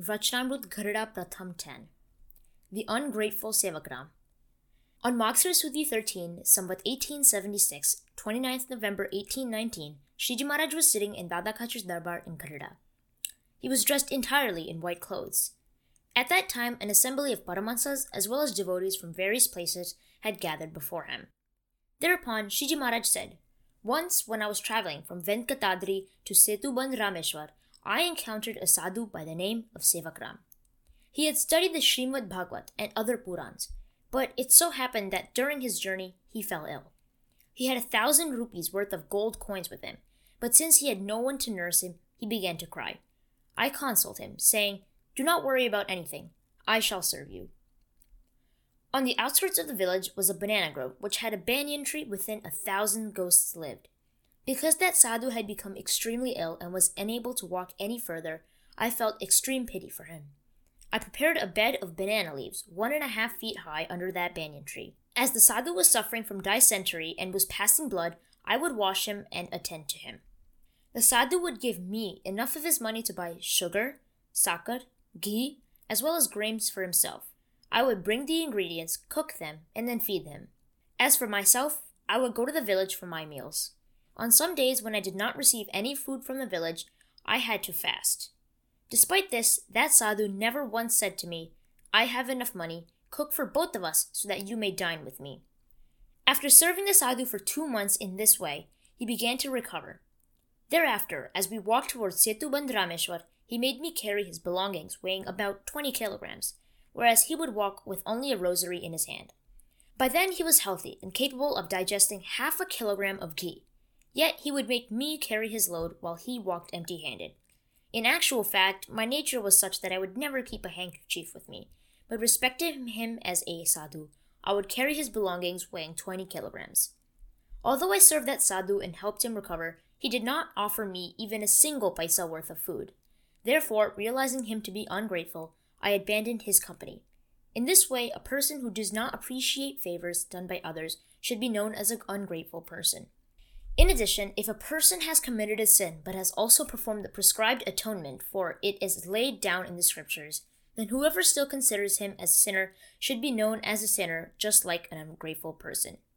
Vachanamrut Gadhada Pratham 10 The Ungrateful Sevakram On Magsar Sudhi 13, Samvat 1876, 29th November 1819, Shriji Maharaj was sitting in Dada Khachar's darbar in Gadhada. He was dressed entirely in white clothes. At that time, an assembly of Paramahansas as well as devotees from various places had gathered before him. Thereupon, Shriji Maharaj said, Once, when I was traveling from Venkatadri to Setubandh Rameshwar, I encountered a sadhu by the name of Sevakram. He had studied the Srimad Bhagavat and other Purans, but it so happened that during his journey he fell ill. He had a thousand rupees worth of gold coins with him, but since he had no one to nurse him, he began to cry. I consoled him, saying, Do not worry about anything. I shall serve you. On the outskirts of the village was a banana grove which had a banyan tree within a thousand ghosts lived. Because that sadhu had become extremely ill and was unable to walk any further, I felt extreme pity for him. I prepared a bed of banana leaves, one and a half feet high, under that banyan tree. As the sadhu was suffering from dysentery and was passing blood, I would wash him and attend to him. The sadhu would give me enough of his money to buy sugar, sakar, ghee, as well as grains for himself. I would bring the ingredients, cook them, and then feed them. As for myself, I would go to the village for my meals. On some days when I did not receive any food from the village, I had to fast. Despite this, that sadhu never once said to me, I have enough money, cook for both of us so that you may dine with me. After serving the sadhu for two months in this way, he began to recover. Thereafter, as we walked towards Setubandh Rameshwar, he made me carry his belongings weighing about 20 kilograms, whereas he would walk with only a rosary in his hand. By then he was healthy and capable of digesting half a kilogram of ghee. Yet he would make me carry his load while he walked empty handed. In actual fact, my nature was such that I would never keep a handkerchief with me, but respecting him as a sadhu, I would carry his belongings weighing 20 kilograms. Although I served that sadhu and helped him recover, he did not offer me even a single paisa worth of food. Therefore, realizing him to be ungrateful, I abandoned his company. In this way, a person who does not appreciate favors done by others should be known as an ungrateful person. In addition, if a person has committed a sin but has also performed the prescribed atonement for it is laid down in the scriptures, then whoever still considers him as a sinner should be known as a sinner just like an ungrateful person.